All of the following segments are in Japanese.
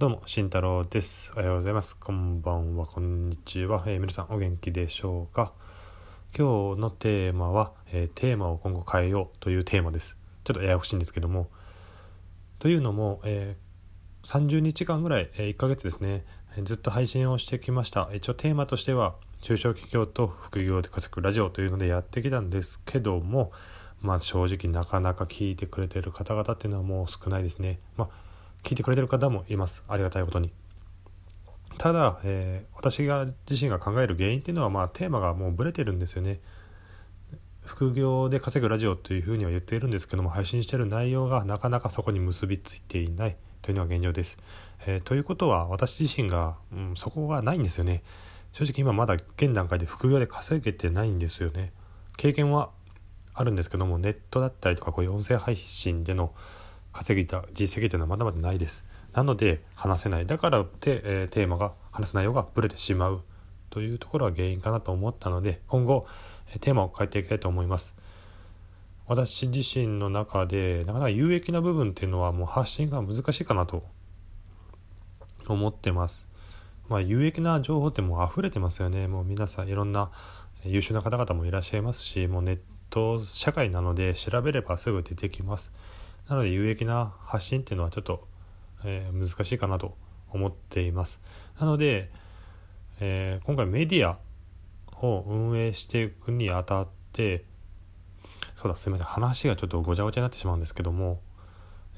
どうも、慎太郎です。おはようございます。こんばんは、こんにちは。えー皆さんお元気でしょうか？今日のテーマは、えーテーマを今後変えようというテーマです。ちょっとややこしいんですけども。というのも、えー30日間ぐらい、え1ヶ月ですね、えーずっと配信をしてきました。一応テーマとしては、中小企業と副業で稼ぐラジオというのでやってきたんですけども、まあ正直なかなか聞いてくれてる方々っていうのはもう少ないですね。まあ聞いてくれてる方もいます。ありがたいことに。ただ、えー私が自身が考える原因っていうのは、まあ、テーマがもうブレてるんですよね。副業で稼ぐラジオというふうには言っているんですけども配信している内容がなかなかそこに結びついていないというのが現状です、えーということは私自身が、うん、そこがないんですよね。正直今まだ現段階で副業で稼げてないんですよね。経験はあるんですけどもネットだったりとかこういう音声配信での稼ぎた実績というのはまだまだないです。なので話せない。だからって、えーテーマが話す内容がブレてしまうというところが原因かなと思ったので今後テーマを変えていきたいと思います。私自身の中でなかなか有益な部分っていうのはもう発信が難しいかなと思ってます。まあ有益な情報ってもう溢れてますよね。もう皆さんいろんな優秀な方々もいらっしゃいますしもうネット社会なので調べればすぐ出てきます。なので有益な発信っていうのはちょっと、えー難しいかなと思っています。なので、えー今回メディアを運営していくにあたってそうだすいません。話がちょっとごちゃごちゃになってしまうんですけども、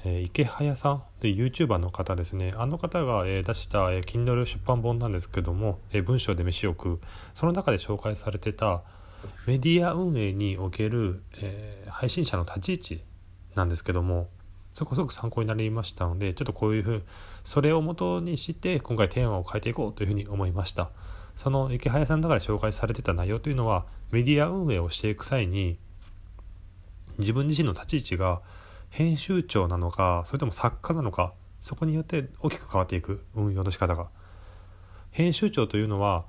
えー池早さんという YouTuber の方ですね。あの方が、えー出した、えー Kindle 出版本なんですけども、えー文章で飯を食う。その中で紹介されてたメディア運営における、えー配信者の立ち位置なんですけどもそこそこ参考になりましたのでちょっとこういうふうそれを元にして今回テーマを変えていこうというふうに思いました。その池早さんだから紹介されてた内容というのはメディア運営をしていく際に自分自身の立ち位置が編集長なのかそれとも作家なのかそこによって大きく変わっていく運用の仕方が。編集長というのは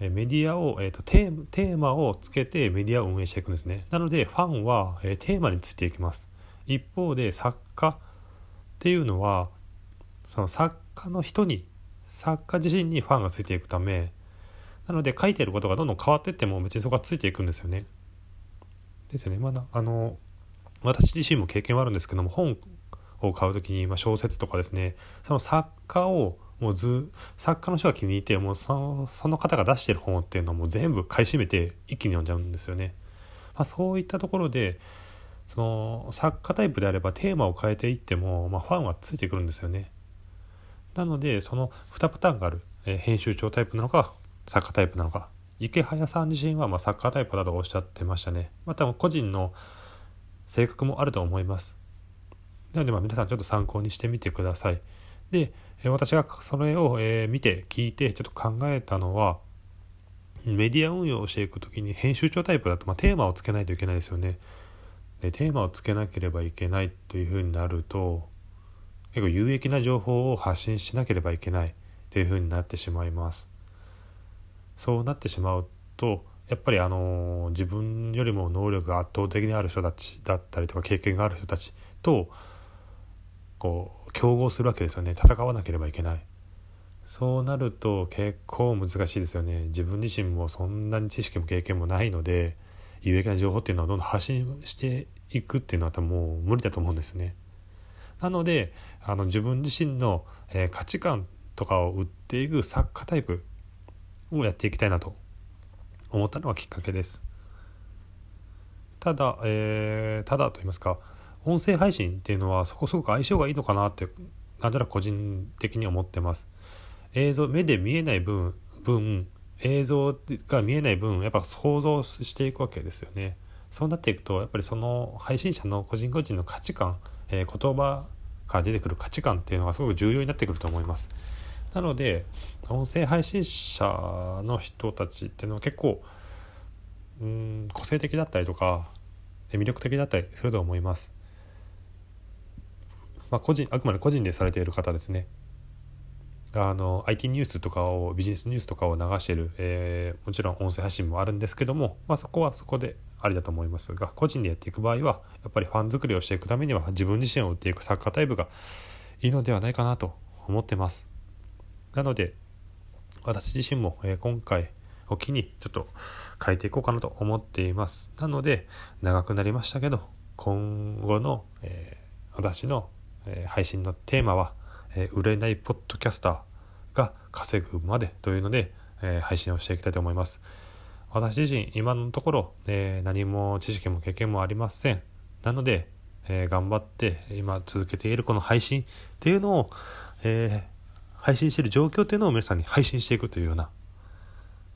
メディアを、えー、とテーマテーマをつけてメディアを運営していくんですね。なのでファンは、えーテーマについていきます。一方で作家っていうのはその作家の人に作家自身にファンがついていくためなので書いてることがどんどん変わっていっても別にそこがついていくんですよね。ですよね。まだあの私自身も経験はあるんですけども本を買う時に、ま、小説とかですねその作家をもうず作家の人が気に入ってもうそのその方が出してる本っていうのをも全部買い占めて一気に読んじゃうんですよね。まあ、そういったところでその作家タイプであればテーマを変えていっても、まあ、ファンはついてくるんですよね。なのでその2パターンがある、えー編集長タイプなのか作家タイプなのか池早さん自身はまあ作家タイプだとおっしゃってましたね。また個人の性格もあると思います。なのでまあ皆さんちょっと参考にしてみてください。で、私がそれを、え見て聞いてちょっと考えたのはメディア運用をしていく時に編集長タイプだと、まあ、テーマをつけないといけないですよね。でテーマをつけなければいけないというふうになると結構有益な情報を発信しなければいけないというふうになってしまいます。そうなってしまうとやっぱりあの自分よりも能力が圧倒的にある人たちだったりとか経験がある人たちとこう競合するわけですよね。戦わなければいけない。そうなると結構難しいですよね。自分自身もそんなに知識も経験もないので有益な情報っていうのはどんどん発信していくっていうのは多分もう無理だと思うんですね。なのであの自分自身の、えー価値観とかを売っていく作家タイプをやっていきたいなと思ったのがきっかけです。ただ、えーただと言いますか音声配信っていうのはそこそこ相性がいいのかなってなんとなく個人的に思ってます。映像目で見えない分分映像が見えない分やっぱ想像していくわけですよね。そうなっていくとやっぱりその配信者の個人個人の価値観、えー言葉から出てくる価値観っていうのがすごく重要になってくると思います。なので音声配信者の人たちっていうのは結構うん個性的だったりとか魅力的だったりすると思います。まあ個人あくまで個人でされている方ですね。あの IT ニュースとかをビジネスニュースとかを流している、えーもちろん音声配信もあるんですけども、まあ、そこはそこでありだと思いますが個人でやっていく場合はやっぱりファン作りをしていくためには自分自身を売っていく作家タイプがいいのではないかなと思ってます。なので私自身も、え今回を機にちょっと変えていこうかなと思っています。なので長くなりましたけど今後の、えー、私の、え、配信のテーマは、え、売れないポッドキャスターが稼ぐまでというので、え配信をしていきたいと思います私自身今のところ、え何も知識も経験もありませんなので、え頑張って今続けているこの配信っていうのを、え配信している状況っていうのを皆さんに配信していくというような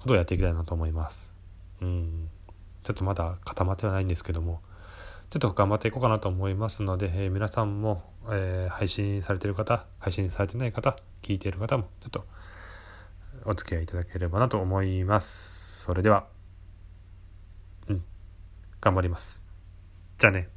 ことをやっていきたいなと思います。うん。ちょっとまだ固まってはないんですけども、ちょっと頑張っていこうかなと思いますので、えー、皆さんも、えー、配信されている方、配信されてない方、聞いている方も、ちょっとお付き合いいただければなと思います。それでは、うん、頑張ります。じゃあね。